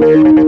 Musik